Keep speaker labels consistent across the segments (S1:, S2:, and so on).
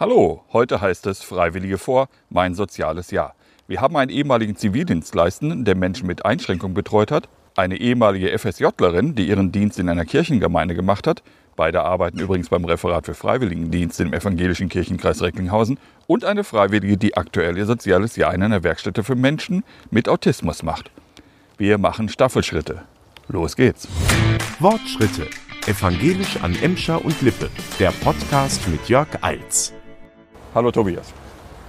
S1: Hallo, heute heißt es Freiwillige vor, mein soziales Jahr. Wir haben einen ehemaligen Zivildienstleistenden, der Menschen mit Einschränkung betreut hat, eine ehemalige FSJlerin, die ihren Dienst in einer Kirchengemeinde gemacht hat, beide arbeiten übrigens beim Referat für Freiwilligendienst im evangelischen Kirchenkreis Recklinghausen, und eine Freiwillige, die aktuell ihr soziales Jahr in einer Werkstätte für Menschen mit Autismus macht. Wir machen Staffelschritte. Los geht's.
S2: Wortschritte. Evangelisch an Emscher und Lippe. Der Podcast mit Jörg Eils.
S1: Hallo Tobias.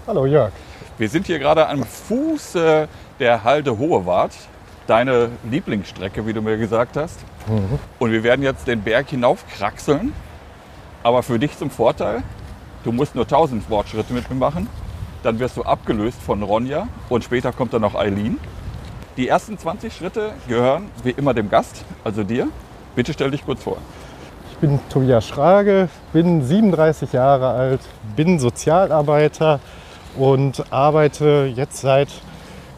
S3: Hallo Jörg.
S1: Wir sind hier gerade am Fuße der Halde Hohewart, deine Lieblingsstrecke, wie du mir gesagt hast.
S3: Mhm.
S1: Und wir werden jetzt den Berg hinaufkraxeln. Aber für dich zum Vorteil, du musst nur 1000 Wortschritte mit mir machen. Dann wirst du abgelöst von Ronja und später kommt dann noch Eileen. Die ersten 20 Schritte gehören wie immer dem Gast, also dir. Bitte stell dich kurz vor.
S3: Bin Tobias Schrage, bin 37 Jahre alt, bin Sozialarbeiter und arbeite jetzt seit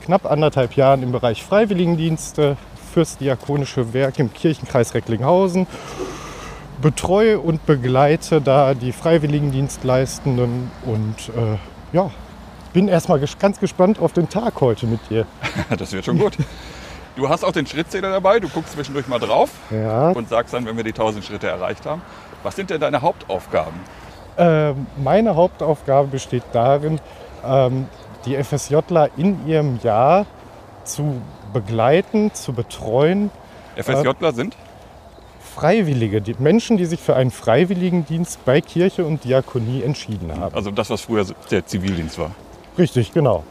S3: knapp anderthalb Jahren im Bereich Freiwilligendienste fürs Diakonische Werk im Kirchenkreis Recklinghausen. Betreue und begleite da die Freiwilligendienstleistenden und äh, ja, bin erstmal ganz gespannt auf den Tag heute mit dir.
S1: Das wird schon gut. Du hast auch den Schrittzähler dabei, du guckst zwischendurch mal drauf
S3: Ja.
S1: und sagst dann, wenn wir die 1000 Schritte erreicht haben. Was sind denn deine Hauptaufgaben?
S3: Ähm, meine Hauptaufgabe besteht darin, ähm, die FSJler in ihrem Jahr zu begleiten, zu betreuen.
S1: FSJler sind?
S3: Freiwillige, die Menschen, die sich für einen Freiwilligendienst bei Kirche und Diakonie entschieden haben.
S1: Also das, was früher der Zivildienst war.
S3: Richtig, genau.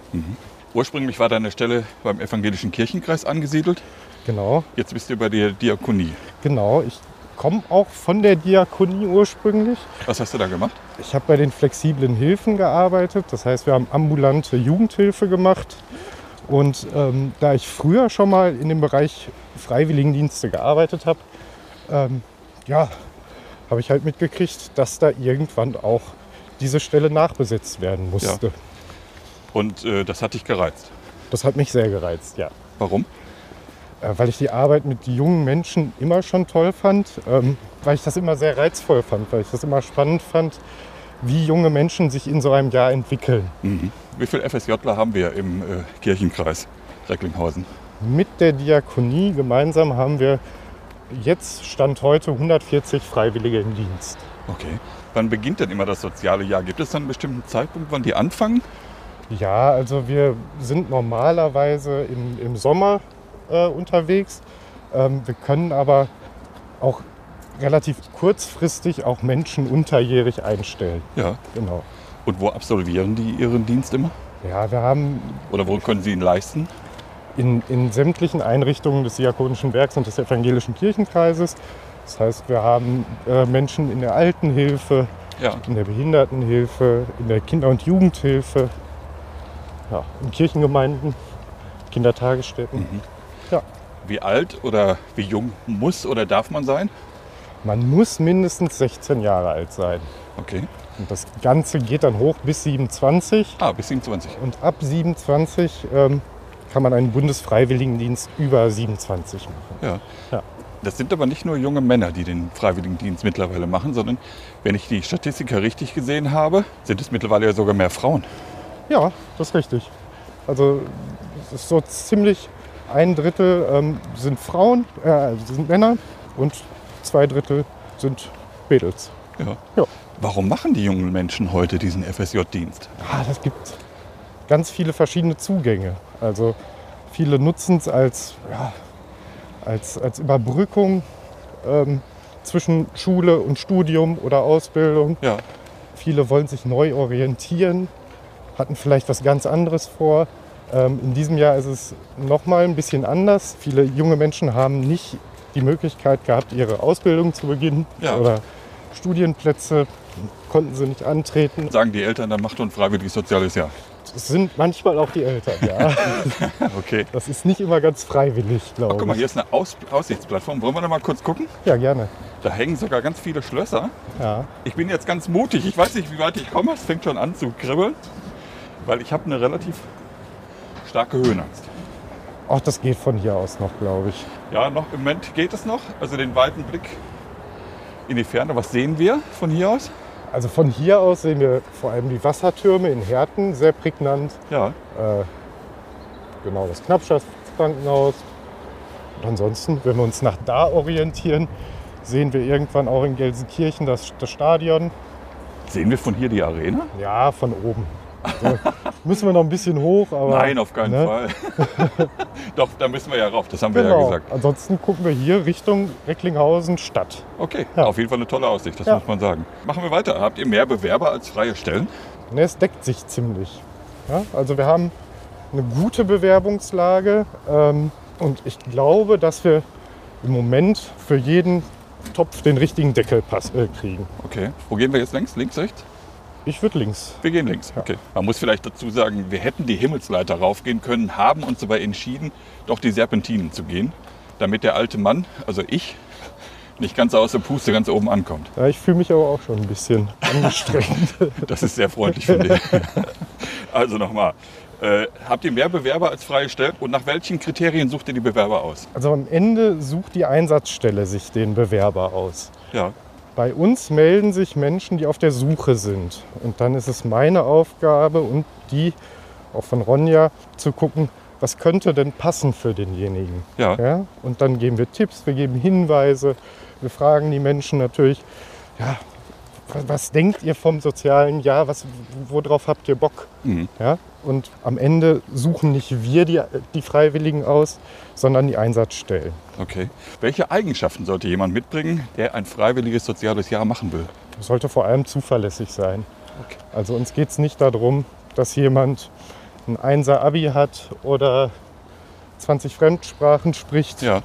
S1: Ursprünglich war deine Stelle beim evangelischen Kirchenkreis angesiedelt.
S3: Genau,
S1: Jetzt bist du bei der Diakonie.
S3: genau. Ich komme auch von der Diakonie ursprünglich.
S1: Was hast du da gemacht?
S3: Ich habe bei den flexiblen Hilfen gearbeitet. Das heißt, wir haben ambulante Jugendhilfe gemacht. Und ähm, da ich früher schon mal in dem Bereich Freiwilligendienste gearbeitet habe, ähm, ja, habe ich halt mitgekriegt, dass da irgendwann auch diese Stelle nachbesetzt werden musste.
S1: Und äh, das hat dich gereizt.
S3: Das hat mich sehr gereizt, ja.
S1: Warum?
S3: Äh, weil ich die Arbeit mit jungen Menschen immer schon toll fand, ähm, weil ich das immer sehr reizvoll fand, weil ich das immer spannend fand, wie junge Menschen sich in so einem Jahr entwickeln.
S1: Wie viele FSJler haben wir im äh, Kirchenkreis Recklinghausen?
S3: Mit der Diakonie gemeinsam haben wir jetzt Stand heute 140 Freiwillige im Dienst.
S1: Okay. Wann beginnt denn immer das soziale Jahr? Gibt es dann einen bestimmten Zeitpunkt, wann die anfangen?
S3: Ja, also wir sind normalerweise im, im Sommer äh, unterwegs. Ähm, wir können aber auch relativ kurzfristig auch Menschen unterjährig einstellen.
S1: Ja.
S3: Genau.
S1: Und wo absolvieren die ihren Dienst immer?
S3: Ja, wir haben
S1: Oder wo können sie ihn leisten?
S3: in, in sämtlichen Einrichtungen des Diakonischen Werks und des Evangelischen Kirchenkreises. Das heißt, wir haben äh, Menschen in der Altenhilfe,
S1: Ja.
S3: in der Behindertenhilfe, in der Kinder- und Jugendhilfe, ja, in Kirchengemeinden, Kindertagesstätten. Ja,
S1: Wie alt oder wie jung muss oder darf man sein?
S3: man muss mindestens 16 Jahre alt sein.
S1: Okay.
S3: Und das Ganze geht dann hoch bis 27.
S1: Ah, bis 27.
S3: Und ab 27 ähm, kann man einen Bundesfreiwilligendienst über 27 machen.
S1: Ja.
S3: Ja.
S1: Das sind aber nicht nur junge Männer, die den Freiwilligendienst mittlerweile machen, sondern wenn ich die Statistiker richtig gesehen habe, sind es mittlerweile ja sogar mehr Frauen.
S3: Ja, das ist richtig. Also es ist so ziemlich ein Drittel ähm, sind Frauen, äh, sind Männer und zwei Drittel sind Mädels.
S1: Ja.
S3: Ja.
S1: Warum machen die jungen Menschen heute diesen FSJ-Dienst?
S3: Ah, das gibt ganz viele verschiedene Zugänge. Also viele nutzen es als, ja, als, als Überbrückung ähm, zwischen Schule und Studium oder Ausbildung.
S1: Ja.
S3: Viele wollen sich neu orientieren, hatten vielleicht was ganz anderes vor. Ähm, in diesem Jahr ist es noch mal ein bisschen anders. Viele junge Menschen haben nicht die Möglichkeit gehabt, ihre Ausbildung zu beginnen
S1: Ja.
S3: oder Studienplätze konnten sie nicht antreten.
S1: Sagen die Eltern, dann macht doch ein freiwilliges soziales Jahr.
S3: Es sind manchmal auch die Eltern, ja.
S1: Okay.
S3: Das ist nicht immer ganz freiwillig, glaube
S1: guck mal,
S3: ich.
S1: hier ist eine Aus Aussichtsplattform. Wollen wir da mal kurz gucken?
S3: Ja, gerne.
S1: Da hängen sogar ganz viele Schlösser.
S3: Ja.
S1: Ich bin jetzt ganz mutig. Ich weiß nicht, wie weit ich komme. Es fängt schon an zu kribbeln, weil ich habe eine relativ starke Höhenangst.
S3: Auch das geht von hier aus noch, glaube ich.
S1: Ja, noch im Moment geht es noch. Also den weiten Blick in die Ferne. Was sehen wir von hier aus?
S3: Also von hier aus sehen wir vor allem die Wassertürme in Herten, sehr prägnant.
S1: Ja.
S3: Äh, genau, das Knappschaftskrankenhaus. Und ansonsten, wenn wir uns nach da orientieren, sehen wir irgendwann auch in Gelsenkirchen das, das Stadion.
S1: Sehen wir von hier die Arena?
S3: Ja, von oben. So, müssen wir noch ein bisschen hoch, aber.
S1: Nein, auf keinen
S3: ne?
S1: Fall. Doch, da müssen wir ja rauf, das haben wir ja
S3: Genau.
S1: gesagt.
S3: Ansonsten gucken wir hier Richtung Recklinghausen Stadt.
S1: Okay,
S3: Ja.
S1: auf jeden Fall eine tolle Aussicht, das
S3: Ja.
S1: muss man sagen. Machen wir weiter. Habt ihr mehr Bewerber als freie Stellen?
S3: Ne, es deckt sich ziemlich. Ja, also wir haben eine gute Bewerbungslage ähm, und ich glaube, dass wir im Moment für jeden Topf den richtigen Deckel pass, äh, kriegen.
S1: Okay. Wo gehen wir jetzt längs? Links, rechts?
S3: Ich würde links.
S1: Wir gehen links. Okay. Man muss vielleicht dazu sagen, wir hätten die Himmelsleiter raufgehen können, haben uns aber entschieden, doch die Serpentinen zu gehen, damit der alte Mann, also ich, nicht ganz aus der Puste ganz oben ankommt.
S3: Ja, ich fühle mich aber auch schon ein bisschen angestrengt.
S1: Das ist sehr freundlich von dir. Also nochmal. Äh, habt ihr mehr Bewerber als freie Stellen? Und nach welchen Kriterien sucht ihr die Bewerber aus?
S3: also am Ende sucht die Einsatzstelle sich den Bewerber aus.
S1: Ja.
S3: Bei uns melden sich Menschen, die auf der Suche sind. Und dann ist es meine Aufgabe und die, auch von Ronja, zu gucken, was könnte denn passen für denjenigen.
S1: Ja.
S3: Ja? Und dann geben wir Tipps, wir geben Hinweise, wir fragen die Menschen natürlich, ja, was, denkt ihr vom sozialen Jahr, was, worauf habt ihr Bock?
S1: Mhm.
S3: Ja? Und am Ende suchen nicht wir die, die Freiwilligen aus, sondern die Einsatzstellen.
S1: Okay. Welche Eigenschaften sollte jemand mitbringen, der ein freiwilliges soziales Jahr machen will?
S3: sollte vor allem zuverlässig sein.
S1: Okay.
S3: Also uns geht es nicht darum, dass jemand ein Einser Abi hat oder 20 Fremdsprachen spricht,
S1: Ja.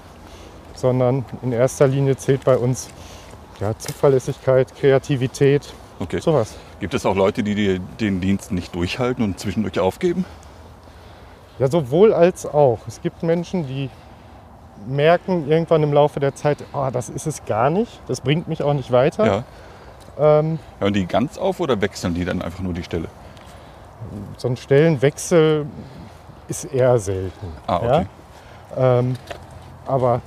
S3: sondern in erster Linie zählt bei uns ja, Zuverlässigkeit, Kreativität,
S1: Okay.
S3: sowas.
S1: Gibt es auch Leute, die den Dienst nicht durchhalten und zwischendurch aufgeben?
S3: Ja, sowohl als auch. Es gibt Menschen, die merken irgendwann im Laufe der Zeit, oh, das ist es gar nicht, das bringt mich auch nicht weiter.
S1: Ja.
S3: Ähm,
S1: Hören die ganz auf oder wechseln die dann einfach nur die Stelle?
S3: so ein Stellenwechsel ist eher selten.
S1: Ah, okay.
S3: Ja? Ähm, aber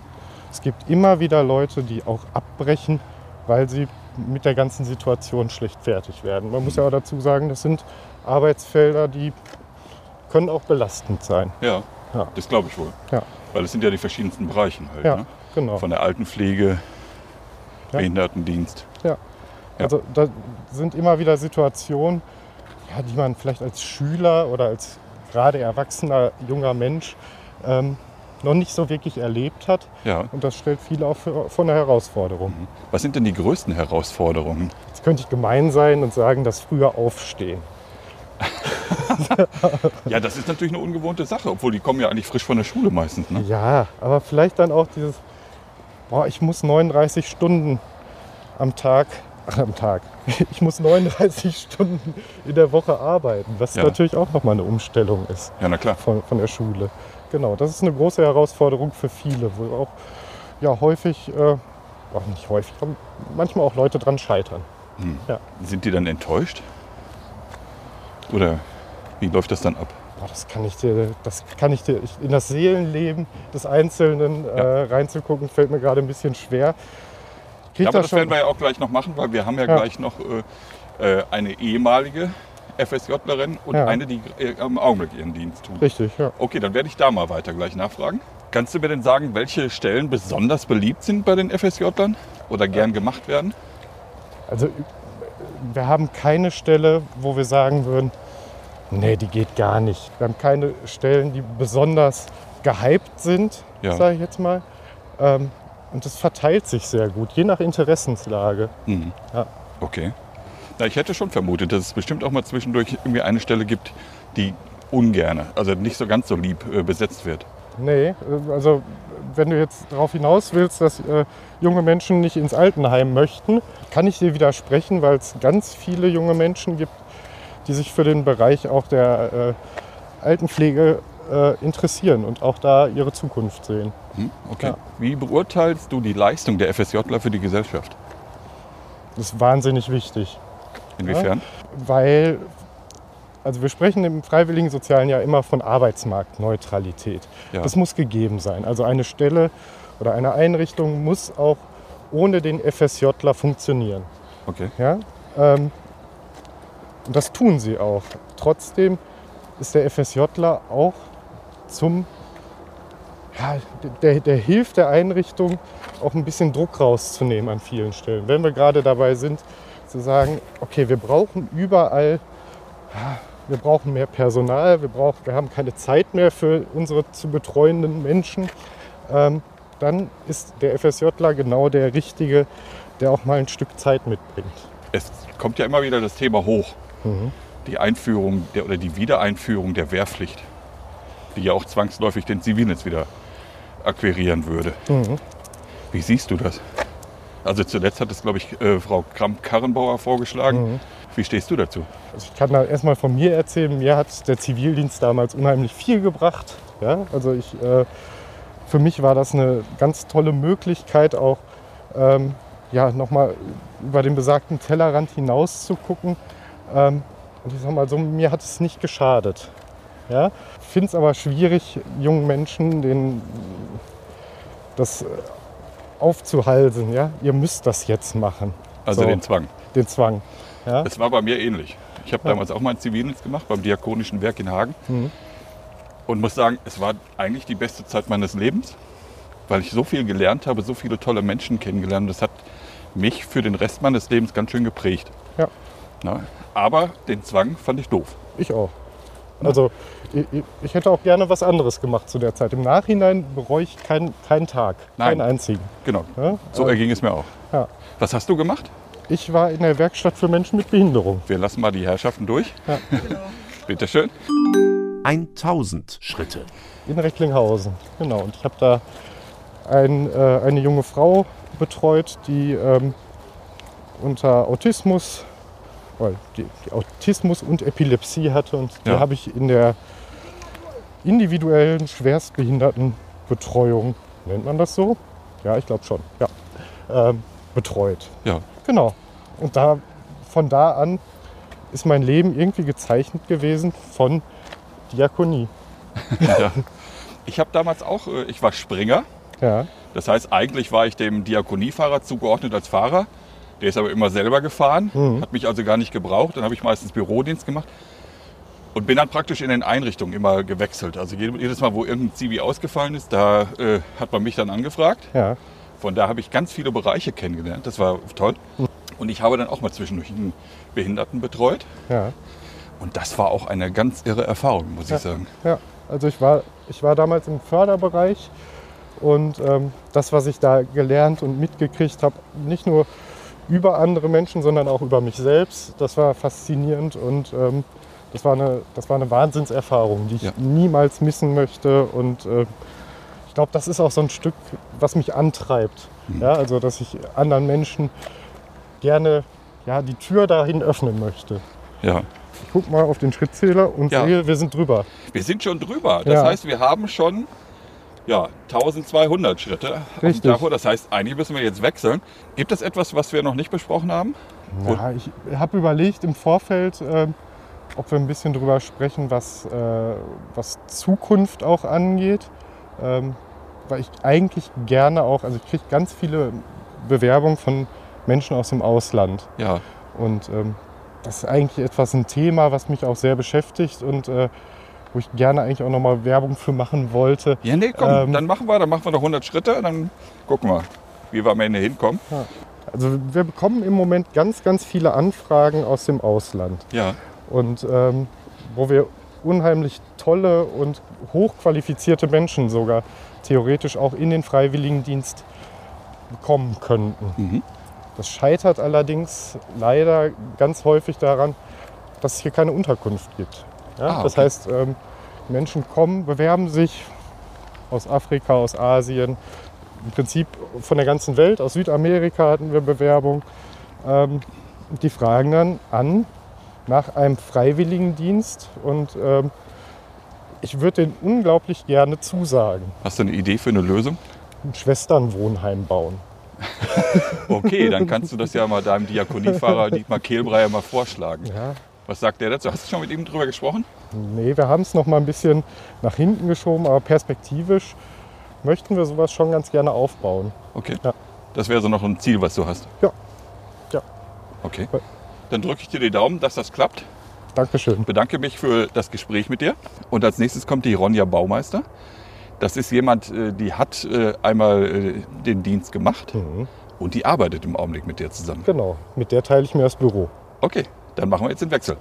S3: es gibt immer wieder Leute, die auch abbrechen, weil sie mit der ganzen Situation schlecht fertig werden. Man muss ja auch dazu sagen, das sind Arbeitsfelder, die können auch belastend sein.
S1: Ja.
S3: Ja.
S1: Das glaube ich wohl.
S3: Ja,
S1: Weil es sind ja die verschiedensten Bereiche halt.
S3: ja
S1: Ne?
S3: genau.
S1: Von der Altenpflege,
S3: Ja.
S1: Behindertendienst.
S3: Ja. Also da sind immer wieder Situationen, ja, die man vielleicht als Schüler oder als gerade erwachsener junger Mensch ähm, noch nicht so wirklich erlebt hat.
S1: Ja.
S3: Und das stellt viele auch vor eine Herausforderung.
S1: Was sind denn die größten Herausforderungen?
S3: Jetzt könnte ich gemein sein und sagen, das früher Aufstehen.
S1: Ja, das ist natürlich eine ungewohnte Sache, obwohl die kommen ja eigentlich frisch von der Schule meistens. Ne?
S3: Ja, aber vielleicht dann auch dieses, boah, ich muss 39 Stunden am Tag, ach, am Tag, ich muss 39 Stunden in der Woche arbeiten, was
S1: Ja.
S3: natürlich auch nochmal eine Umstellung ist
S1: Ja, na klar.
S3: von, von der Schule. Genau, das ist eine große Herausforderung für viele, wo auch ja, häufig, äh, auch nicht häufig, aber manchmal auch Leute dran scheitern. Ja.
S1: Sind die dann enttäuscht? Oder wie läuft das dann ab?
S3: Boah, das kann ich dir, das kann ich dir, in das Seelenleben des Einzelnen
S1: Ja.
S3: äh, reinzugucken, fällt mir gerade ein bisschen schwer. Krieg
S1: Ja, aber
S3: da
S1: das
S3: schon-
S1: werden wir ja auch gleich noch machen, weil wir haben ja,
S3: Ja.
S1: gleich noch äh, äh, eine ehemalige FSJlerin und
S3: Ja.
S1: eine, die äh, im Augenblick ihren Dienst tut.
S3: Richtig, ja.
S1: Okay, dann werde ich da mal weiter gleich nachfragen. Kannst du mir denn sagen, welche Stellen besonders beliebt sind bei den FSJlern oder gern gemacht werden?
S3: Also wir haben keine Stelle, wo wir sagen würden, nee, die geht gar nicht. Wir haben keine Stellen, die besonders gehypt sind,
S1: Ja.
S3: sage ich jetzt mal. Ähm, und das verteilt sich sehr gut, je nach Interessenslage.
S1: Mhm.
S3: Ja.
S1: Okay. Na, ich hätte schon vermutet, dass es bestimmt auch mal zwischendurch irgendwie eine Stelle gibt, die ungerne, also nicht so ganz so lieb äh, besetzt wird.
S3: Nee, äh, also wenn du jetzt darauf hinaus willst, dass äh, junge Menschen nicht ins Altenheim möchten, kann ich dir widersprechen, weil es ganz viele junge Menschen gibt, die sich für den Bereich auch der äh, Altenpflege äh, interessieren und auch da ihre Zukunft sehen.
S1: Hm? Okay.
S3: Ja.
S1: Wie beurteilst du die Leistung der FSJler für die Gesellschaft?
S3: Das ist wahnsinnig wichtig,
S1: Inwiefern?
S3: weil also wir sprechen im freiwilligen sozialen Jahr immer von Arbeitsmarktneutralität.
S1: Ja.
S3: Das muss gegeben sein. Also eine Stelle oder eine Einrichtung muss auch ohne den FSJler funktionieren.
S1: Okay.
S3: Ja? Ähm, und das tun sie auch. Trotzdem ist der FSJler auch zum, ja, der, der hilft der Einrichtung auch ein bisschen Druck rauszunehmen an vielen Stellen. Wenn wir gerade dabei sind, zu sagen, okay, wir brauchen überall, wir brauchen mehr Personal, wir, brauchen, wir haben keine Zeit mehr für unsere zu betreuenden Menschen, ähm, dann ist der FSJler genau der Richtige, der auch mal ein Stück Zeit mitbringt.
S1: Es kommt ja immer wieder das Thema hoch. Die Einführung der, oder die Wiedereinführung der Wehrpflicht, die ja auch zwangsläufig den Zivildienst wieder akquirieren würde. Wie siehst du das? Also zuletzt hat es, glaube ich, äh, Frau Kramp-Karrenbauer vorgeschlagen. Wie stehst du dazu?
S3: Also ich kann da erstmal von mir erzählen, mir hat der Zivildienst damals unheimlich viel gebracht. Ja? Also ich, äh, für mich war das eine ganz tolle Möglichkeit, auch ähm, ja, nochmal über den besagten Tellerrand hinaus zu gucken. Ähm, und ich sag mal so, mir hat es nicht geschadet. Ja? Ich finde es aber schwierig, jungen Menschen den, das aufzuhalsen. Ja? Ihr müsst das jetzt machen.
S1: Also
S3: So.
S1: den Zwang.
S3: Den Zwang. Ja?
S1: Es war bei mir ähnlich. Ich habe damals auch meinen Zivildienst gemacht beim Diakonischen Werk in Hagen. Und muss sagen, es war eigentlich die beste Zeit meines Lebens, weil ich so viel gelernt habe, so viele tolle Menschen kennengelernt. Das hat mich für den Rest meines Lebens ganz schön geprägt.
S3: Ja.
S1: Na, aber den Zwang fand ich doof.
S3: Ich auch. Also ich, ich- hätte auch gerne was anderes gemacht zu der Zeit. Im Nachhinein bereue ich keinen keinen Tag,
S1: Nein.
S3: keinen einzigen.
S1: Genau.
S3: Ja?
S1: So erging es mir auch.
S3: Ja.
S1: Was hast du gemacht?
S3: Ich war in der Werkstatt für Menschen mit Behinderung.
S1: Wir lassen mal die Herrschaften durch.
S3: Ja.
S1: Bitte schön.
S2: 1000 Schritte.
S3: in Recklinghausen. Genau. Und ich habe da ein, äh, eine junge Frau betreut, die ähm, unter Autismus, die, die Autismus und Epilepsie hatte. Und die
S1: Ja.
S3: habe ich in der individuellen Schwerstbehindertenbetreuung, nennt man das so? Ja, ich glaube schon. Ja. Ähm, betreut.
S1: Ja.
S3: Genau. Und da, von da an ist mein Leben irgendwie gezeichnet gewesen von Diakonie.
S1: ja. Ich habe damals auch, äh, ich war Springer.
S3: Ja.
S1: Das heißt, eigentlich war ich dem Diakoniefahrer zugeordnet als Fahrer. Der ist aber immer selber gefahren, hat mich also gar nicht gebraucht. Dann habe ich meistens Bürodienst gemacht und bin dann praktisch in den Einrichtungen immer gewechselt. Also jed- jedes Mal, wo irgendein Zivi ausgefallen ist, da äh, hat man mich dann angefragt.
S3: Ja.
S1: Von da habe ich ganz viele Bereiche kennengelernt. Das war toll. Und ich habe dann auch mal zwischendurch einen Behinderten betreut.
S3: Ja.
S1: Und das war auch eine ganz irre Erfahrung, muss ich sagen.
S3: Ja, also ich war, ich war damals im Förderbereich und ähm, das, was ich da gelernt und mitgekriegt habe, nicht nur über andere Menschen, sondern auch über mich selbst, das war faszinierend und ähm, das, war eine, das war eine Wahnsinnserfahrung, die ich
S1: Ja.
S3: niemals missen möchte und äh, ich glaube, das ist auch so ein Stück, was mich antreibt. Ja, also, dass ich anderen Menschen gerne ja, die Tür dahin öffnen möchte.
S1: Ja.
S3: Ich guck mal auf den Schrittzähler und
S1: Ja.
S3: sehe, wir sind drüber.
S1: Wir sind schon drüber. Das
S3: Ja.
S1: heißt, wir haben schon ja, 1200 Schritte auf
S3: Richtig.
S1: Tacho. Das heißt, einige müssen wir jetzt wechseln. Gibt es etwas, was wir noch nicht besprochen haben?
S3: Ja, ich habe überlegt im Vorfeld, ähm, ob wir ein bisschen drüber sprechen, was, äh, was Zukunft auch angeht. Ähm, weil ich eigentlich gerne auch, also ich kriege ganz viele Bewerbungen von Menschen aus dem Ausland.
S1: Ja.
S3: Und ähm, das ist eigentlich etwas ein Thema, was mich auch sehr beschäftigt und äh, wo ich gerne eigentlich auch nochmal Werbung für machen wollte.
S1: Ja, nee, komm,
S3: Ähm.
S1: dann machen wir, dann machen wir noch 100 Schritte, dann gucken wir, wie wir am Ende hinkommen.
S3: Also wir bekommen im Moment ganz, ganz viele Anfragen aus dem Ausland.
S1: Ja,
S3: und ähm, wo wir unheimlich tolle und hochqualifizierte Menschen sogar theoretisch auch in den Freiwilligendienst bekommen könnten.
S1: Mhm.
S3: Das scheitert allerdings leider ganz häufig daran, dass es hier keine Unterkunft gibt. Ja?
S1: Ah,
S3: Das
S1: okay.
S3: heißt, ähm, Menschen kommen, bewerben sich aus Afrika, aus Asien, im Prinzip von der ganzen Welt, aus Südamerika hatten wir Bewerbung. Ähm, die fragen dann an nach einem Freiwilligendienst und ähm, ich würde den unglaublich gerne zusagen.
S1: hast du eine Idee für eine Lösung?
S3: Ein Schwesternwohnheim bauen.
S1: Okay, dann kannst du das ja mal deinem Diakoniefahrer Dietmar Kehlbreier mal vorschlagen.
S3: Ja,
S1: Was sagt der dazu? Hast du schon mit ihm drüber gesprochen?
S3: Nee, wir haben es noch mal ein bisschen nach hinten geschoben, aber perspektivisch möchten wir sowas schon ganz gerne aufbauen.
S1: Okay.
S3: Ja.
S1: Das wäre so noch ein Ziel, was du hast.
S3: Ja. Ja.
S1: Okay. Dann drücke ich dir die Daumen, dass das klappt.
S3: Dankeschön.
S1: bedanke mich für das Gespräch mit dir. Und als nächstes kommt die Ronja Baumeister. Das ist jemand, äh, die hat äh, einmal äh, den Dienst gemacht und die arbeitet im Augenblick mit dir zusammen.
S3: Genau, mit der teile ich mir das Büro.
S1: Okay, dann machen wir jetzt den Wechsel.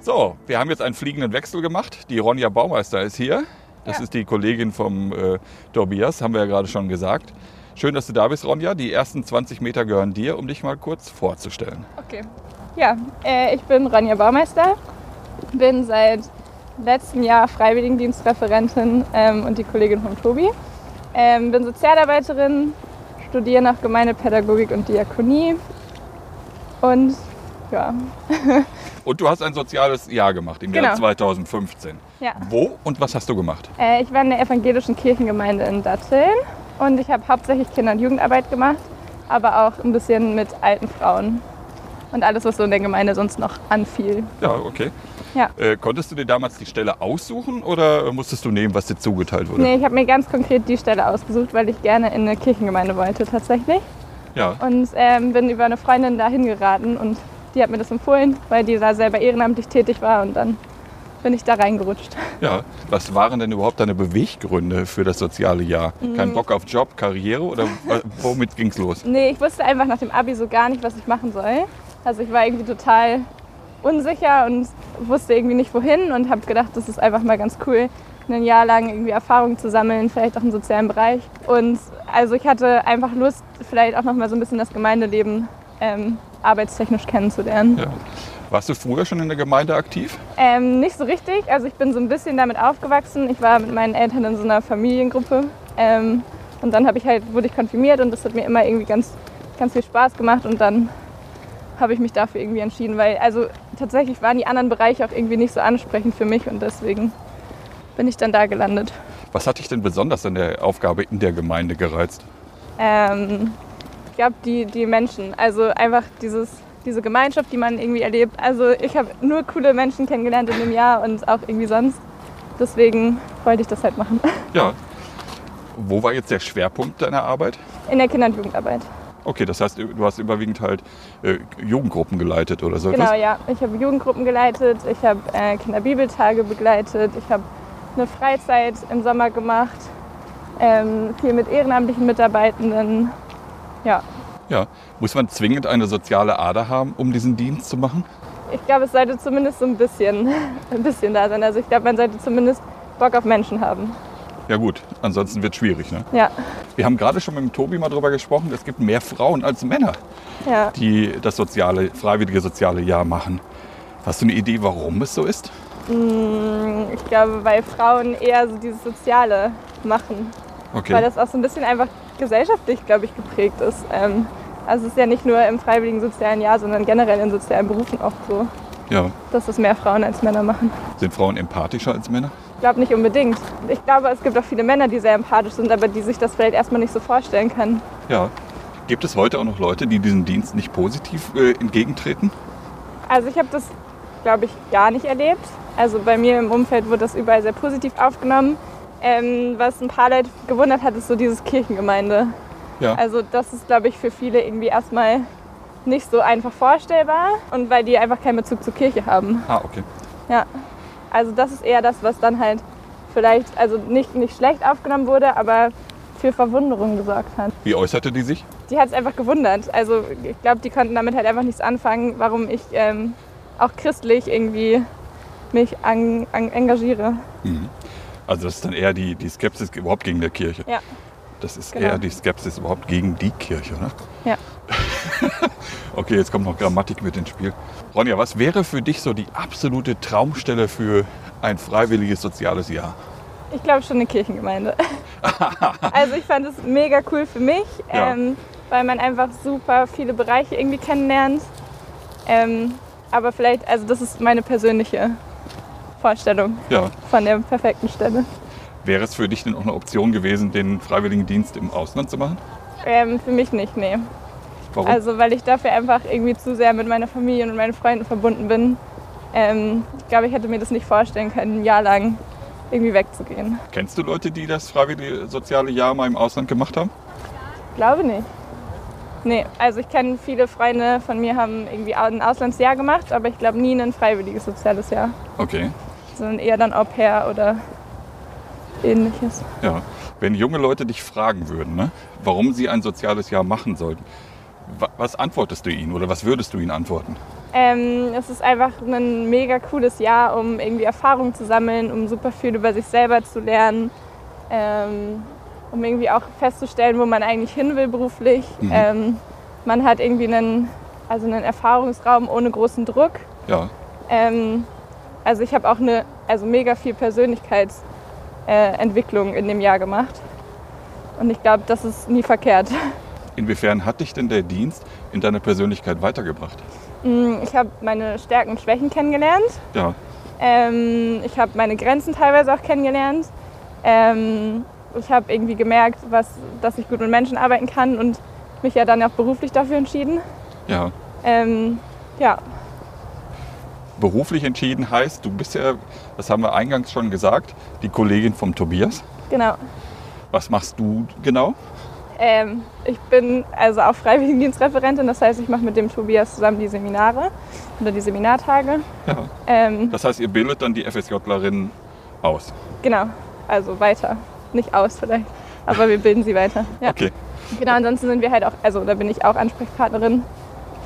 S1: So, wir haben jetzt einen fliegenden Wechsel gemacht. Die Ronja Baumeister ist hier. Das
S4: Ja.
S1: ist die Kollegin vom äh, Tobias, haben wir ja gerade schon gesagt. Schön, dass du da bist, Ronja. Die ersten 20 Meter gehören dir, um dich mal kurz vorzustellen.
S4: Okay. Ja, äh, ich bin Ronja Baumeister, bin seit letztem Jahr Freiwilligendienstreferentin ähm, und die Kollegin von Tobi. Ähm, bin Sozialarbeiterin, studiere noch Gemeindepädagogik und Diakonie. Und ja,
S1: Und du hast ein soziales Jahr gemacht im Jahr
S4: Genau.
S1: 2015.
S4: ja.
S1: Wo und was hast du gemacht?
S4: Äh, ich war in der evangelischen Kirchengemeinde in Datteln und ich habe hauptsächlich Kinder- und Jugendarbeit gemacht, aber auch ein bisschen mit alten Frauen und alles, was so in der Gemeinde sonst noch anfiel.
S1: Ja, okay.
S4: Ja.
S1: Äh, konntest du dir damals die Stelle aussuchen oder musstest du nehmen, was dir zugeteilt wurde?
S4: Nee, ich habe mir ganz konkret die Stelle ausgesucht, weil ich gerne in eine Kirchengemeinde wollte tatsächlich.
S1: Ja,
S4: Und ähm, bin über eine Freundin dahin geraten und die hat mir das empfohlen, weil die da selber ehrenamtlich tätig war und dann bin ich da reingerutscht.
S1: ja. Was waren denn überhaupt deine Beweggründe für das soziale Jahr?
S4: Mhm.
S1: Kein Bock auf Job, Karriere oder womit ging's los?
S4: Nee, ich wusste einfach nach dem Abi so gar nicht, was ich machen soll. Also ich war irgendwie total unsicher und wusste irgendwie nicht wohin und habe gedacht, das ist einfach mal ganz cool, ein Jahr lang irgendwie Erfahrungen zu sammeln, vielleicht auch im sozialen Bereich. Und also ich hatte einfach Lust, vielleicht auch noch mal so ein bisschen das Gemeindeleben ähm, arbeitstechnisch kennenzulernen.
S1: Ja. Warst du früher schon in der Gemeinde aktiv?
S4: Ähm, nicht so richtig. Also ich bin so ein bisschen damit aufgewachsen. Ich war mit meinen Eltern in so einer Familiengruppe. Ähm, und dann habe ich halt, wurde ich konfirmiert und das hat mir immer irgendwie ganz, ganz viel Spaß gemacht. Und dann habe ich mich dafür irgendwie entschieden, weil also tatsächlich waren die anderen Bereiche auch irgendwie nicht so ansprechend für mich und deswegen bin ich dann da gelandet.
S1: Was hat dich denn besonders an der Aufgabe in der Gemeinde gereizt?
S4: Ähm, glaube, die, die Menschen, also einfach dieses, diese Gemeinschaft, die man irgendwie erlebt. Also ich habe nur coole Menschen kennengelernt in dem Jahr und auch irgendwie sonst. Deswegen wollte ich das halt machen.
S1: Ja. Wo war jetzt der Schwerpunkt deiner Arbeit?
S4: In der Kinder- und Jugendarbeit.
S1: Okay, das heißt, du hast überwiegend halt äh, Jugendgruppen geleitet oder so
S4: Genau,
S1: etwas?
S4: ja. Ich habe Jugendgruppen geleitet, ich habe äh, Kinderbibeltage begleitet, ich habe eine Freizeit im Sommer gemacht, ähm, viel mit ehrenamtlichen Mitarbeitenden. Ja,
S1: Ja. Muss man zwingend eine soziale Ader haben, um diesen Dienst zu machen?
S4: ich glaube, es sollte zumindest so ein bisschen, ein bisschen da sein. Also ich glaube, man sollte zumindest Bock auf Menschen haben.
S1: Ja gut, ansonsten wird es schwierig. Ne?
S4: Ja,
S1: Wir haben gerade schon mit dem Tobi mal darüber gesprochen, es gibt mehr Frauen als Männer,
S4: ja.
S1: die das soziale, freiwillige soziale Jahr machen. Hast du eine Idee, warum es so ist?
S4: Ich glaube, weil Frauen eher so dieses Soziale machen.
S1: Okay.
S4: Weil das auch so ein bisschen einfach gesellschaftlich, glaube ich, geprägt ist. Ähm, also es ist ja nicht nur im freiwilligen sozialen Jahr, sondern generell in sozialen Berufen auch so,
S1: ja.
S4: dass es mehr Frauen als Männer machen.
S1: Sind Frauen empathischer als Männer?
S4: Ich glaube nicht unbedingt. Ich glaube, es gibt auch viele Männer, die sehr empathisch sind, aber die sich das vielleicht erstmal nicht so vorstellen können.
S1: Ja. Gibt es heute auch noch Leute, die diesen Dienst nicht positiv äh, entgegentreten?
S4: Also ich habe das, glaube ich, gar nicht erlebt. Also bei mir im Umfeld wurde das überall sehr positiv aufgenommen. Ähm, was ein paar Leute gewundert hat, ist so dieses Kirchengemeinde.
S1: Ja.
S4: Also das ist, glaube ich, für viele irgendwie erstmal nicht so einfach vorstellbar und weil die einfach keinen Bezug zur Kirche haben.
S1: ah, okay.
S4: Ja. Also das ist eher das, was dann halt vielleicht, also nicht, nicht schlecht aufgenommen wurde, aber für Verwunderung gesorgt hat.
S1: Wie äußerte die sich?
S4: Die hat es einfach gewundert. Also ich glaube, die konnten damit halt einfach nichts anfangen, warum ich ähm, auch christlich irgendwie mich an, an engagiere.
S1: Also das ist dann eher die, die Skepsis überhaupt gegen der Kirche.
S4: Ja.
S1: Das ist
S4: Genau.
S1: eher die Skepsis überhaupt gegen die Kirche. Ne?
S4: Ja.
S1: Okay, jetzt kommt noch Grammatik mit ins Spiel. Ronja, was wäre für dich so die absolute Traumstelle für ein freiwilliges soziales Jahr?
S4: Ich glaube schon eine Kirchengemeinde. also ich fand es mega cool für mich,
S1: Ja.
S4: ähm, weil man einfach super viele Bereiche irgendwie kennenlernt. Ähm, aber vielleicht, also das ist meine persönliche Vorstellung
S1: Ja.
S4: von der perfekten Stelle.
S1: Wäre es für dich denn auch eine Option gewesen, den Freiwilligendienst im Ausland zu machen?
S4: Ähm, für mich nicht, nee.
S1: Warum?
S4: Also weil ich dafür einfach irgendwie zu sehr mit meiner Familie und meinen Freunden verbunden bin. Ähm, ich glaube, ich hätte mir das nicht vorstellen können, ein Jahr lang irgendwie wegzugehen.
S1: Kennst du Leute, die das freiwillige soziale Jahr mal im Ausland gemacht haben?
S4: Glaube nicht. Nee, also ich kenne viele Freunde von mir, haben irgendwie ein Auslandsjahr gemacht, aber ich glaube nie ein freiwilliges soziales Jahr,
S1: Okay,
S4: sondern eher dann Au pair oder ähnliches.
S1: ja. Wenn junge Leute dich fragen würden, ne, warum sie ein soziales Jahr machen sollten, wa- was antwortest du ihnen oder was würdest du ihnen antworten?
S4: Ähm, es ist einfach ein mega cooles Jahr, um irgendwie Erfahrungen zu sammeln, um super viel über sich selber zu lernen, ähm, um irgendwie auch festzustellen, wo man eigentlich hin will beruflich. Ähm, man hat irgendwie einen, also einen Erfahrungsraum ohne großen Druck.
S1: Ja,
S4: Ähm, also ich habe auch eine, also mega viel Persönlichkeitsentwicklung äh, in dem Jahr gemacht. Und ich glaube, das ist nie verkehrt.
S1: inwiefern hat dich denn der Dienst in deiner Persönlichkeit weitergebracht?
S4: Mm, Ich habe meine Stärken und Schwächen kennengelernt.
S1: Ja,
S4: Ähm, ich habe meine Grenzen teilweise auch kennengelernt. Ähm, ich habe irgendwie gemerkt, was, dass ich gut mit Menschen arbeiten kann und mich ja dann auch beruflich dafür entschieden.
S1: ja.
S4: Ähm, ja,
S1: Beruflich entschieden heißt, du bist ja, das haben wir eingangs schon gesagt, die Kollegin vom Tobias.
S4: genau.
S1: Was machst du genau?
S4: Ähm, ich bin also auch Freiwilligendienstreferentin, das heißt, ich mache mit dem Tobias zusammen die Seminare oder die Seminartage.
S1: Ja.
S4: Ähm,
S1: Das heißt, ihr bildet dann die FSJlerinnen aus.
S4: genau, also weiter. Nicht aus vielleicht, aber wir bilden sie weiter. Ja.
S1: Okay.
S4: Genau, ansonsten sind wir halt auch, also da bin ich auch Ansprechpartnerin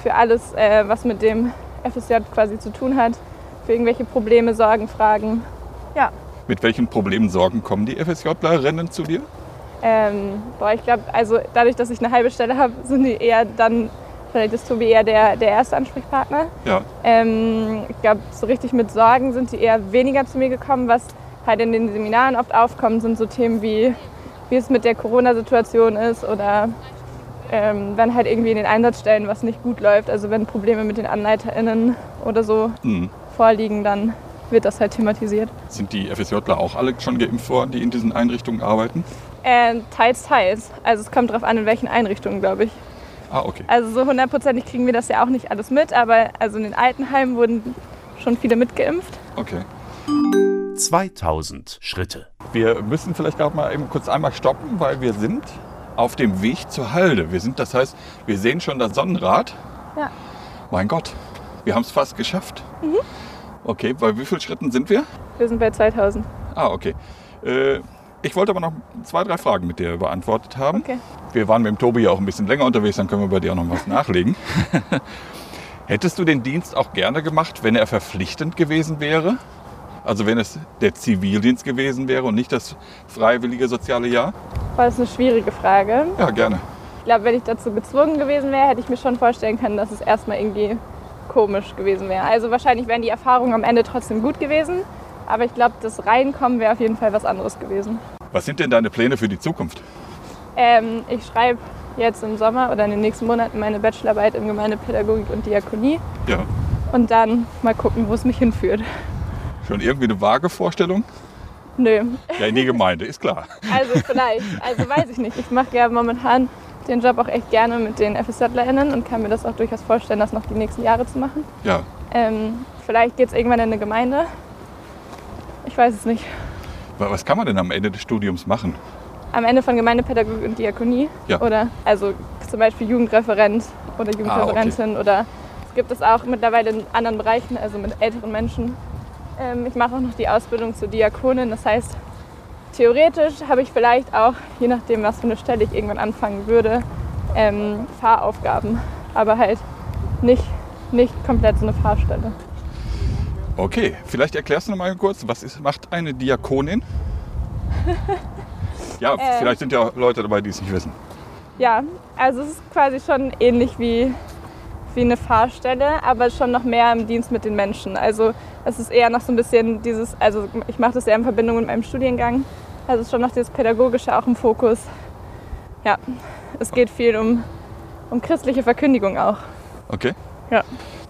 S4: für alles, äh, was mit dem FSJ quasi zu tun hat. Für irgendwelche Probleme, Sorgen, Fragen. Ja.
S1: Mit welchen Problemen, Sorgen kommen die FSJlerinnen zu dir?
S4: Ähm, boah, ich glaube, also dadurch, dass ich eine halbe Stelle habe, sind die eher dann, vielleicht ist Tobi eher der, der erste Ansprechpartner.
S1: Ja.
S4: Ähm, ich glaube, so richtig mit Sorgen sind die eher weniger zu mir gekommen. Was halt in den Seminaren oft aufkommt, sind so Themen wie, wie es mit der Corona-Situation ist oder ähm, wenn halt irgendwie in den Einsatzstellen was nicht gut läuft. Also wenn Probleme mit den AnleiterInnen oder so
S1: Hm.
S4: vorliegen, dann wird das halt thematisiert.
S1: Sind die FSJler auch alle schon geimpft worden, die in diesen Einrichtungen arbeiten?
S4: Äh, teils, teils. Also es kommt darauf an, in welchen Einrichtungen, glaube ich.
S1: Ah, okay.
S4: Also so hundertprozentig kriegen wir das ja auch nicht alles mit, aber also in den Altenheimen wurden schon viele mitgeimpft.
S1: Okay.
S2: 2000 Schritte.
S1: Wir müssen vielleicht gerade mal eben kurz einmal stoppen, weil wir sind auf dem Weg zur Halde. Wir sind, das heißt, wir sehen schon das Sonnenrad.
S4: Ja.
S1: Mein Gott, wir haben es fast geschafft. Okay, bei wie vielen Schritten sind wir?
S4: Wir sind bei 2000.
S1: Ah, okay. Äh, ich wollte aber noch zwei, drei Fragen mit dir beantwortet haben.
S4: Okay.
S1: Wir waren mit dem Tobi ja auch ein bisschen länger unterwegs, dann können wir bei dir auch noch was nachlegen. Hättest du den Dienst auch gerne gemacht, wenn er verpflichtend gewesen wäre? Also wenn es der Zivildienst gewesen wäre und nicht das freiwillige soziale Jahr?
S4: War das eine schwierige Frage.
S1: Ja, gerne.
S4: Ich glaube, wenn ich dazu gezwungen gewesen wäre, hätte ich mir schon vorstellen können, dass es erstmal irgendwie komisch gewesen wäre. Also wahrscheinlich wären die Erfahrungen am Ende trotzdem gut gewesen. Aber ich glaube, das Reinkommen wäre auf jeden Fall was anderes gewesen.
S1: Was sind denn deine Pläne für die Zukunft?
S4: Ähm, ich schreibe jetzt im Sommer oder in den nächsten Monaten meine Bachelorarbeit in Gemeindepädagogik und Diakonie.
S1: Ja,
S4: Und dann mal gucken, wo es mich hinführt.
S1: Schon irgendwie eine vage Vorstellung?
S4: Nö,
S1: Ja, in die Gemeinde, ist klar.
S4: also vielleicht. Also weiß ich nicht. Ich mache ja momentan den Job auch echt gerne mit den FSJlerInnen und kann mir das auch durchaus vorstellen, das noch die nächsten Jahre zu machen.
S1: Ja,
S4: Ähm, vielleicht geht es irgendwann in eine Gemeinde. Ich weiß es nicht.
S1: wa- was kann man denn am Ende des Studiums machen?
S4: Am Ende von Gemeindepädagogik und Diakonie.
S1: Ja.
S4: Oder also zum Beispiel Jugendreferent oder Jugendreferentin. Oder es gibt es auch mittlerweile in anderen Bereichen, also mit älteren Menschen. Ähm, ich mache auch noch die Ausbildung zur Diakonin. Das heißt, theoretisch habe ich vielleicht auch, je nachdem, was für eine Stelle ich irgendwann anfangen würde, ähm, Fahraufgaben. Aber halt nicht, nicht komplett so eine Fahrstelle.
S1: Okay, vielleicht erklärst du noch mal kurz, was ist, macht eine Diakonin? Ja,
S4: Ähm.
S1: vielleicht sind ja Leute dabei, die es nicht wissen.
S4: Ja, also es ist quasi schon ähnlich wie, wie eine Fahrstelle, aber schon noch mehr im Dienst mit den Menschen. Also es ist eher noch so ein bisschen dieses, also ich mache das eher in Verbindung mit meinem Studiengang. Also es ist schon noch dieses Pädagogische auch im Fokus. Ja, es geht viel um, um christliche Verkündigung auch.
S1: Okay?
S4: Ja,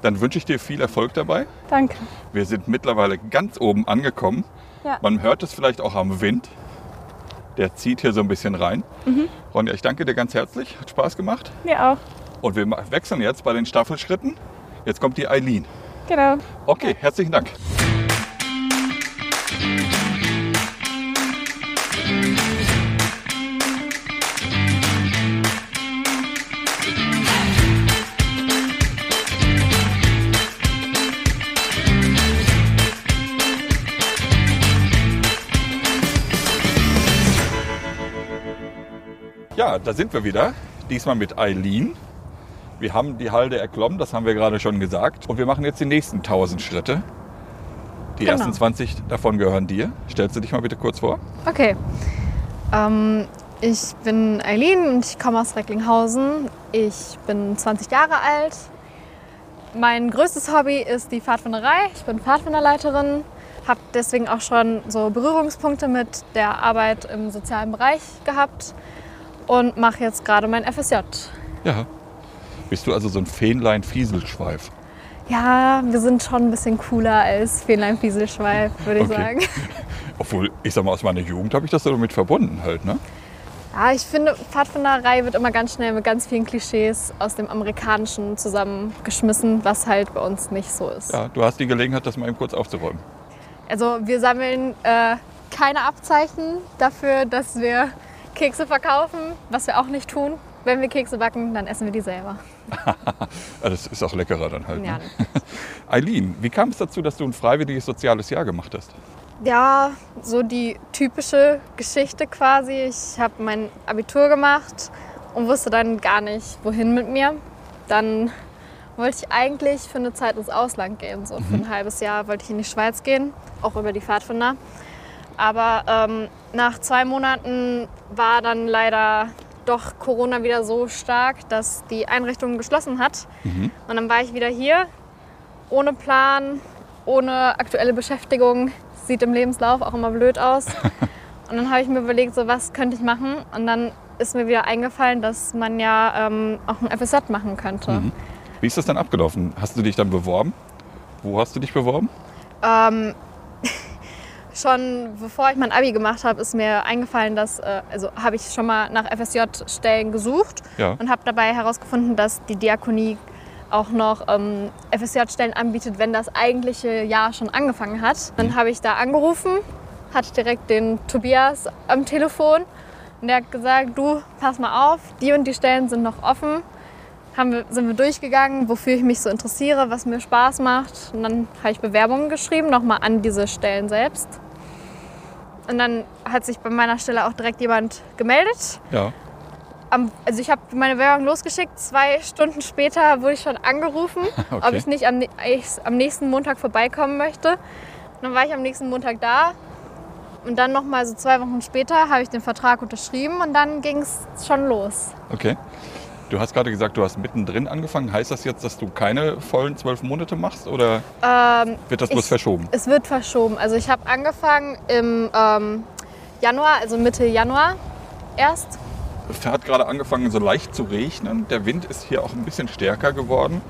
S1: Dann wünsche ich dir viel Erfolg dabei.
S4: danke.
S1: Wir sind mittlerweile ganz oben angekommen.
S4: Ja.
S1: Man hört es vielleicht auch am Wind. Der zieht hier so ein bisschen rein. Ronja, ich danke dir ganz herzlich. Hat Spaß gemacht.
S4: Mir auch.
S1: Und wir wechseln jetzt bei den Staffelschritten. Jetzt kommt die Eileen.
S4: Genau.
S1: Okay, herzlichen Dank. Ja, da sind wir wieder. Diesmal mit Eileen. Wir haben die Halde erklommen, das haben wir gerade schon gesagt. Und wir machen jetzt die nächsten 1000 Schritte. Die
S5: Genau.
S1: ersten 20 davon gehören dir. Stellst du dich mal bitte kurz vor?
S5: Okay. Ähm, ich bin Eileen und ich komme aus Recklinghausen. Ich bin 20 Jahre alt. Mein größtes Hobby ist die Pfadfinderei. Ich bin Pfadfinderleiterin, habe deswegen auch schon so Berührungspunkte mit der Arbeit im sozialen Bereich gehabt und mache jetzt gerade mein FSJ.
S1: Ja. Bist du also so ein Fähnlein-Fieselschweif?
S5: Ja, wir sind schon ein bisschen cooler als Fähnlein-Fieselschweif, würde ich
S1: Okay.
S5: sagen.
S1: Obwohl, ich sag mal, aus meiner Jugend habe ich das so damit verbunden halt, ne?
S5: Ja, ich finde, Pfadfinderei wird immer ganz schnell mit ganz vielen Klischees aus dem Amerikanischen zusammengeschmissen, was halt bei uns nicht so ist.
S1: Ja, du hast die Gelegenheit, das mal eben kurz aufzuräumen.
S5: Also wir sammeln äh, keine Abzeichen dafür, dass wir Kekse verkaufen, was wir auch nicht tun. Wenn wir Kekse backen, dann essen wir die selber.
S1: Das ist auch leckerer dann halt.
S5: Ja.
S1: Ne? Eileen, wie kam es dazu, dass du ein freiwilliges soziales Jahr gemacht hast?
S5: Ja, so die typische Geschichte quasi. Ich habe mein Abitur gemacht und wusste dann gar nicht, wohin mit mir. Dann wollte ich eigentlich für eine Zeit ins Ausland gehen. So für ein halbes Jahr wollte ich in die Schweiz gehen, auch über die Pfadfinder. Aber ähm, nach zwei Monaten war dann leider doch Corona wieder so stark, dass die Einrichtung geschlossen hat. Und dann war ich wieder hier, ohne Plan, ohne aktuelle Beschäftigung. Sieht im Lebenslauf auch immer blöd aus. Und dann habe ich mir überlegt, so was könnte ich machen. Und dann ist mir wieder eingefallen, dass man ja ähm, auch ein FSJ machen könnte.
S1: Wie ist das dann abgelaufen? Hast du dich dann beworben? Wo hast du dich beworben?
S5: Ähm, schon bevor ich mein Abi gemacht habe, ist mir eingefallen, dass, äh, also habe ich schon mal nach FSJ-Stellen gesucht
S1: Ja.
S5: und habe dabei herausgefunden, dass die Diakonie auch noch ähm, FSJ-Stellen anbietet, wenn das eigentliche Jahr schon angefangen hat. Dann habe ich da angerufen, hatte direkt den Tobias am Telefon und der hat gesagt, du, pass mal auf, die und die Stellen sind noch offen. Haben wir, sind wir durchgegangen, wofür ich mich so interessiere, was mir Spaß macht. Und dann habe ich Bewerbungen geschrieben, nochmal an diese Stellen selbst. Und dann hat sich bei meiner Stelle auch direkt jemand gemeldet.
S1: Ja.
S5: Am, also ich habe meine Bewerbung losgeschickt, zwei Stunden später wurde ich schon angerufen, ob
S1: Okay.
S5: ich nicht am, ich am nächsten Montag vorbeikommen möchte. Und dann war ich am nächsten Montag da und dann noch mal so zwei Wochen später habe ich den Vertrag unterschrieben und dann ging es schon los.
S1: Okay. Du hast gerade gesagt, du hast mittendrin angefangen. Heißt das jetzt, dass du keine vollen zwölf Monate machst oder
S5: Ähm,
S1: wird das bloß
S5: Ich-
S1: verschoben?
S5: es wird verschoben. Also ich habe angefangen im ähm, Januar, also Mitte Januar erst.
S1: Es hat gerade angefangen, so leicht zu regnen. Der Wind ist hier auch ein bisschen stärker geworden.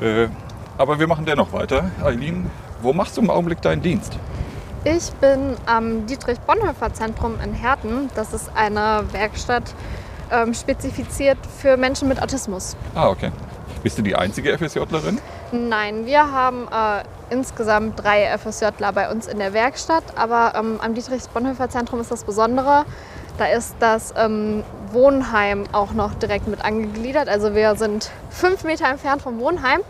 S1: Äh, aber wir machen dennoch weiter. Eileen, wo machst du im Augenblick deinen Dienst?
S5: Ich bin am Dietrich-Bonhoeffer-Zentrum in Herten. Das ist eine Werkstatt ähm, spezifiziert für Menschen mit Autismus.
S1: Ah, okay. Bist du die einzige FSJlerin?
S5: Nein, wir haben äh, insgesamt drei FSJler bei uns in der Werkstatt, aber ähm, am Dietrich-Bonhoeffer-Zentrum ist das Besondere. Da ist das ähm, Wohnheim auch noch direkt mit angegliedert. Also wir sind fünf Meter entfernt vom Wohnheim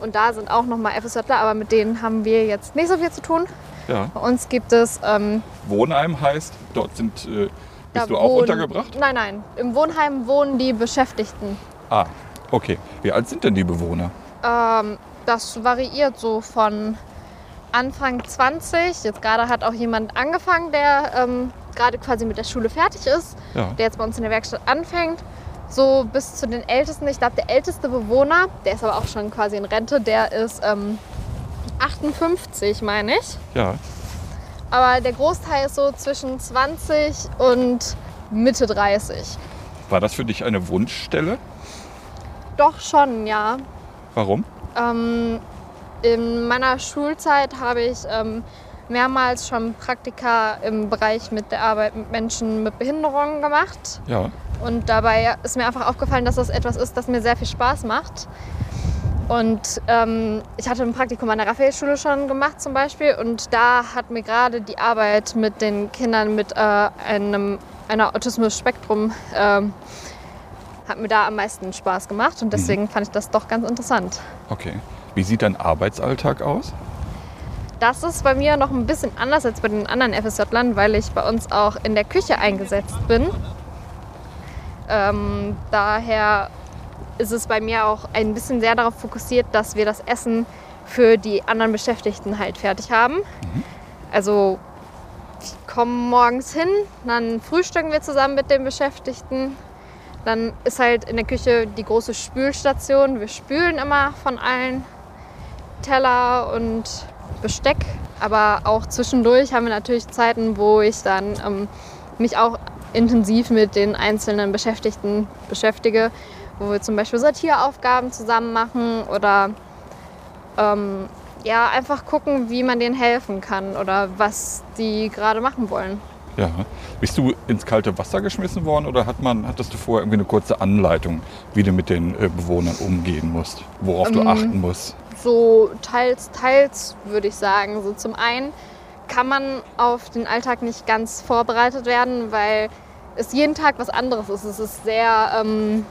S5: und da sind auch noch mal FSJler, aber mit denen haben wir jetzt nicht so viel zu tun.
S1: Ja.
S5: Bei uns gibt es ähm,
S1: Wohnheim heißt, dort sind, äh,
S5: Da
S1: bist du auch
S5: wohnen-
S1: untergebracht?
S5: Nein, nein. Im Wohnheim wohnen die Beschäftigten.
S1: Ah, okay. Wie alt sind denn die Bewohner?
S5: Ähm, das variiert so von Anfang 20. Jetzt gerade hat auch jemand angefangen, der ähm, gerade quasi mit der Schule fertig ist,
S1: Ja.
S5: der jetzt bei uns in der Werkstatt anfängt. So bis zu den Ältesten. Ich glaube, der älteste Bewohner, der ist aber auch schon quasi in Rente, der ist ähm, 58, meine ich.
S1: Ja.
S5: Aber der Großteil ist so zwischen 20 und Mitte 30.
S1: War das für dich eine Wunschstelle?
S5: Doch schon, ja.
S1: Warum?
S5: Ähm, in meiner Schulzeit habe ich ähm, mehrmals schon Praktika im Bereich mit der Arbeit mit Menschen mit Behinderungen gemacht.
S1: Ja.
S5: Und dabei ist mir einfach aufgefallen, dass das etwas ist, das mir sehr viel Spaß macht. Und ähm, ich hatte ein Praktikum an der Raphaelschule schon gemacht zum Beispiel. Und da hat mir gerade die Arbeit mit den Kindern mit äh, einem einer Autismus-Spektrum ähm, hat mir da am meisten Spaß gemacht. Und deswegen fand ich das doch ganz interessant.
S1: Okay. Wie sieht dein Arbeitsalltag aus?
S5: Das ist bei mir noch ein bisschen anders als bei den anderen FSJ-Lern, weil ich bei uns auch in der Küche eingesetzt bin. Ähm, daher ist es bei mir auch ein bisschen sehr darauf fokussiert, dass wir das Essen für die anderen Beschäftigten halt fertig haben. Also ich komme morgens hin, dann frühstücken wir zusammen mit den Beschäftigten. Dann ist halt in der Küche die große Spülstation. Wir spülen immer von allen Teller und Besteck. Aber auch zwischendurch haben wir natürlich Zeiten, wo ich dann ähm, mich auch intensiv mit den einzelnen Beschäftigten beschäftige, wo wir zum Beispiel Sortieraufgaben zusammen machen oder ähm, ja, einfach gucken, wie man denen helfen kann oder was die gerade machen wollen.
S1: Ja. Bist du ins kalte Wasser geschmissen worden oder hat man, hattest du vorher irgendwie eine kurze Anleitung, wie du mit den äh, Bewohnern umgehen musst, worauf du achten musst?
S5: So teils, teils würde ich sagen. So zum einen kann man auf den Alltag nicht ganz vorbereitet werden, weil es jeden Tag was anderes ist. Es ist sehr, ähm,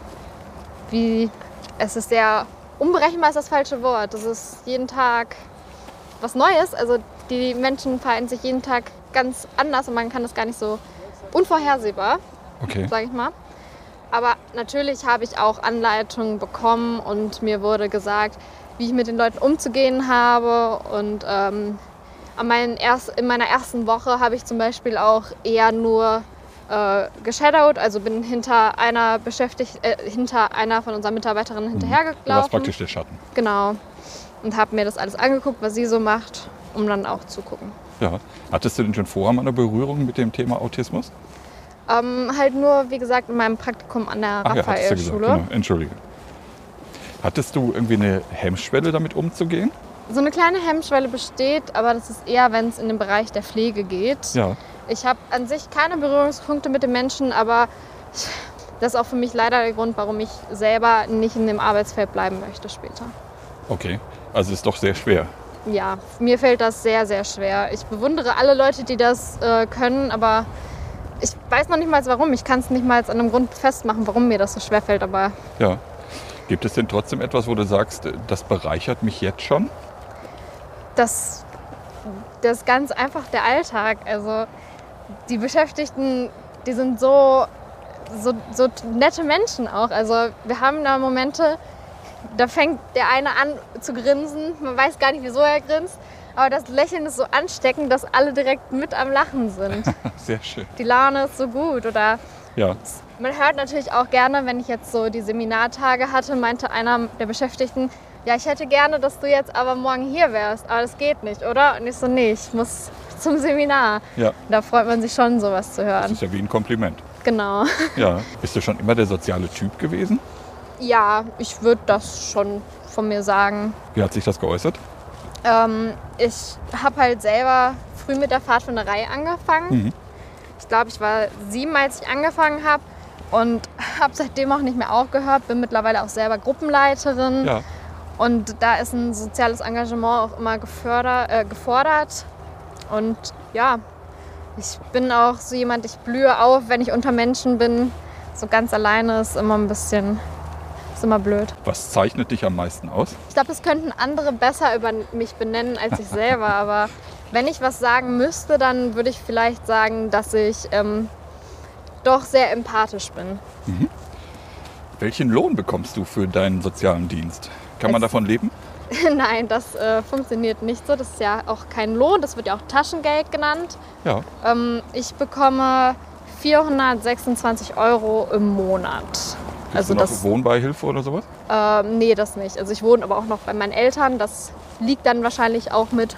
S5: wie, es ist sehr unberechenbar ist das falsche Wort. Es ist jeden Tag was Neues. Also die Menschen verhalten sich jeden Tag ganz anders und man kann das gar nicht so unvorhersehbar
S1: Okay.
S5: sage ich mal. Aber natürlich habe ich auch Anleitungen bekommen und mir wurde gesagt, wie ich mit den Leuten umzugehen habe. Und ähm, an meinen erst, in meiner ersten Woche habe ich zum Beispiel auch eher nur äh, geshadowed, also bin hinter einer beschäftigt, äh, hinter einer von unseren Mitarbeiterinnen
S1: Du warst
S5: hinterhergelaufen.
S1: praktisch der Schatten.
S5: Genau. Und habe mir das alles angeguckt, was sie so macht, um dann auch zu gucken.
S1: Ja. Hattest du denn schon vorher mal eine Berührung mit dem Thema Autismus?
S5: Ähm, halt nur, wie gesagt, in meinem Praktikum an der
S1: Ach ja, hattest du gesagt.
S5: Raphael-Schule.
S1: Genau. Entschuldige. Hattest du irgendwie eine Hemmschwelle, damit umzugehen?
S5: So eine kleine Hemmschwelle besteht, aber das ist eher, wenn es in den Bereich der Pflege geht.
S1: Ja.
S5: Ich habe an sich keine Berührungspunkte mit den Menschen, aber das ist auch für mich leider der Grund, warum ich selber nicht in dem Arbeitsfeld bleiben möchte später.
S1: Okay. Also ist doch sehr schwer.
S5: Ja, mir fällt das sehr, sehr schwer. Ich bewundere alle Leute, die das äh, können, aber ich weiß noch nicht mal warum. Ich kann es nicht mal an einem Grund festmachen, warum mir das so schwer fällt. Aber
S1: Ja. Gibt es denn trotzdem etwas, wo du sagst, äh, das bereichert mich jetzt schon?
S5: das, das ist ganz einfach der Alltag. Also die Beschäftigten, die sind so, so, so nette Menschen auch. Also wir haben da Momente, da fängt der eine an zu grinsen. Man weiß gar nicht, wieso er grinst. Aber das Lächeln ist so ansteckend, dass alle direkt mit am Lachen sind.
S1: Sehr schön.
S5: Die Laune ist so gut. Oder
S1: Ja.
S5: man hört natürlich auch gerne, wenn ich jetzt so die Seminartage hatte, meinte einer der Beschäftigten, ja, ich hätte gerne, dass du jetzt aber morgen hier wärst, aber das geht nicht, oder? Und ich so, nee, ich muss zum Seminar.
S1: Ja.
S5: Da freut man sich schon, sowas zu
S1: Das
S5: hören.
S1: ist ja wie ein Kompliment.
S5: Genau.
S1: Ja. Bist du schon immer der soziale Typ gewesen?
S5: Ja, ich würde das schon von mir sagen.
S1: Wie hat sich das geäußert?
S5: Ähm, ich habe halt selber früh mit der Pfadfinderei angefangen.
S1: Mhm.
S5: Ich glaube, ich war sieben, als ich angefangen habe und habe seitdem auch nicht mehr aufgehört. Bin mittlerweile auch selber Gruppenleiterin.
S1: Ja.
S5: Und da ist ein soziales Engagement auch immer gefördert, äh, gefordert. Und ja, ich bin auch so jemand, ich blühe auf, wenn ich unter Menschen bin. So ganz alleine ist immer ein bisschen, ist immer blöd.
S1: Was zeichnet dich am meisten aus?
S5: Ich glaube, das könnten andere besser über mich benennen als ich selber. Aber wenn ich was sagen müsste, dann würde ich vielleicht sagen, dass ich ähm, doch sehr empathisch bin.
S1: Welchen Lohn bekommst du für deinen sozialen Dienst? Kann man davon leben?
S5: Nein, das äh, funktioniert nicht so. Das ist ja auch kein Lohn, das wird ja auch Taschengeld genannt.
S1: Ja.
S5: Ähm, ich bekomme 426 Euro im Monat.
S1: Kriegst
S5: Also
S1: du noch
S5: das,
S1: Wohnbeihilfe oder sowas?
S5: ähm, nee, das nicht. Also ich wohne aber auch noch bei meinen Eltern. Das liegt dann wahrscheinlich auch mit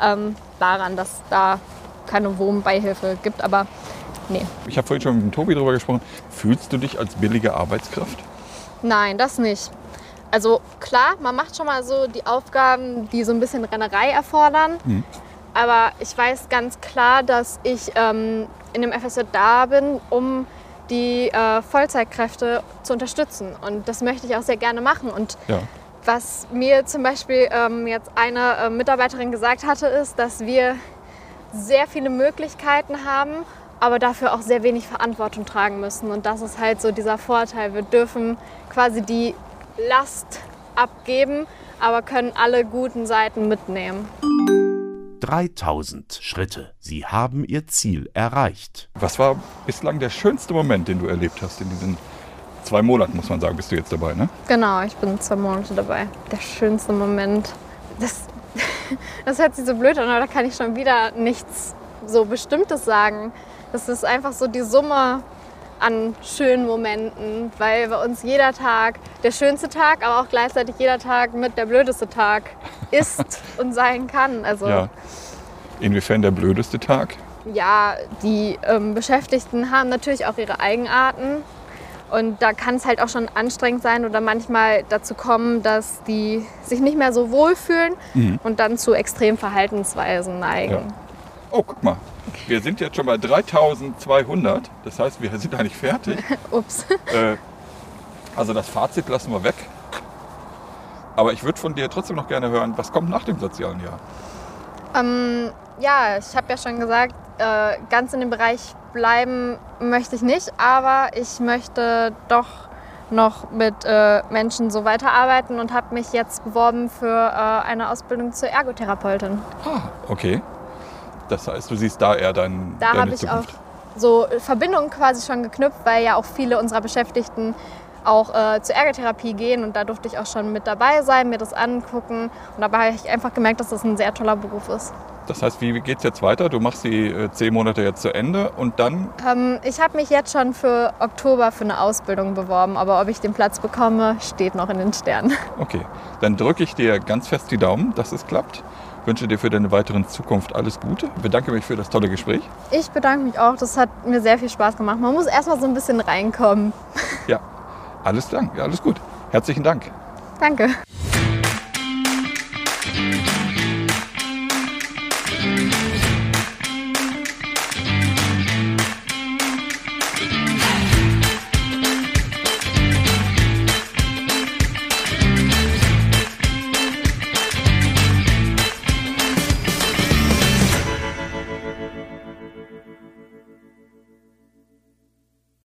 S5: ähm, daran, dass da keine Wohnbeihilfe gibt. Aber nee,
S1: Ich habe vorhin schon mit dem Tobi darüber gesprochen. Fühlst du dich als billige Arbeitskraft?
S5: nein, das nicht. Also klar, man macht schon mal so die Aufgaben, die so ein bisschen Rennerei erfordern.
S1: Mhm.
S5: Aber ich weiß ganz klar, dass ich ähm, in dem FSJ da bin, um die äh, Vollzeitkräfte zu unterstützen. Und das möchte ich auch sehr gerne machen. Und
S1: Ja.
S5: was mir zum Beispiel ähm, jetzt eine äh, Mitarbeiterin gesagt hatte, ist, dass wir sehr viele Möglichkeiten haben, aber dafür auch sehr wenig Verantwortung tragen müssen. Und das ist halt so dieser Vorteil. Wir dürfen quasi die Last abgeben, aber können alle guten Seiten mitnehmen.
S2: 3000 Schritte. Sie haben Ihr Ziel erreicht.
S1: Was war bislang der schönste Moment, den du erlebt hast in diesen zwei Monaten, muss man sagen, bist du jetzt dabei, ne?
S5: Genau, ich bin zwei Monate dabei. Der schönste Moment. Das, das hört sich so blöd an, aber da kann ich schon wieder nichts so Bestimmtes sagen. Das ist einfach so die Summe an schönen Momenten, weil bei uns jeder Tag der schönste Tag, aber auch gleichzeitig jeder Tag mit der blödeste Tag ist und sein kann. Also
S1: Ja. Inwiefern der blödeste Tag?
S5: ja, die ähm, Beschäftigten haben natürlich auch ihre Eigenarten. Und da kann es halt auch schon anstrengend sein oder manchmal dazu kommen, dass die sich nicht mehr so wohlfühlen und dann zu extremen Verhaltensweisen neigen.
S1: Oh, guck mal. Wir sind jetzt schon bei 3200. Das heißt, wir sind eigentlich fertig.
S5: Ups.
S1: Äh, also das Fazit lassen wir weg. Aber ich würde von dir trotzdem noch gerne hören, was kommt nach dem sozialen Jahr?
S5: Ähm, ja, ich habe ja schon gesagt, äh, ganz in dem Bereich bleiben möchte ich nicht, aber ich möchte doch noch mit äh, Menschen so weiterarbeiten und habe mich jetzt beworben für äh, eine Ausbildung zur Ergotherapeutin.
S1: Ah, okay. Das heißt, du siehst da eher dein,
S5: Da habe ich auch so Verbindungen quasi schon geknüpft, weil ja auch viele unserer Beschäftigten auch äh, zur Ergotherapie gehen und da durfte ich auch schon mit dabei sein, mir das angucken und dabei habe ich einfach gemerkt, dass das ein sehr toller Beruf ist.
S1: Das heißt, wie geht es jetzt weiter? Du machst die äh, zehn Monate jetzt zu Ende und dann,
S5: Ähm, ich habe mich jetzt schon für Oktober für eine Ausbildung beworben, aber ob ich den Platz bekomme, steht noch in den Sternen.
S1: okay, dann drücke ich dir ganz fest die Daumen, dass es klappt. Wünsche dir für deine weiteren Zukunft alles Gute. Bedanke mich für das tolle Gespräch.
S5: Ich bedanke mich auch, das hat mir sehr viel Spaß gemacht. Man muss erstmal so ein bisschen reinkommen.
S1: Ja, alles Dank, ja, alles gut. Herzlichen Dank.
S5: Danke.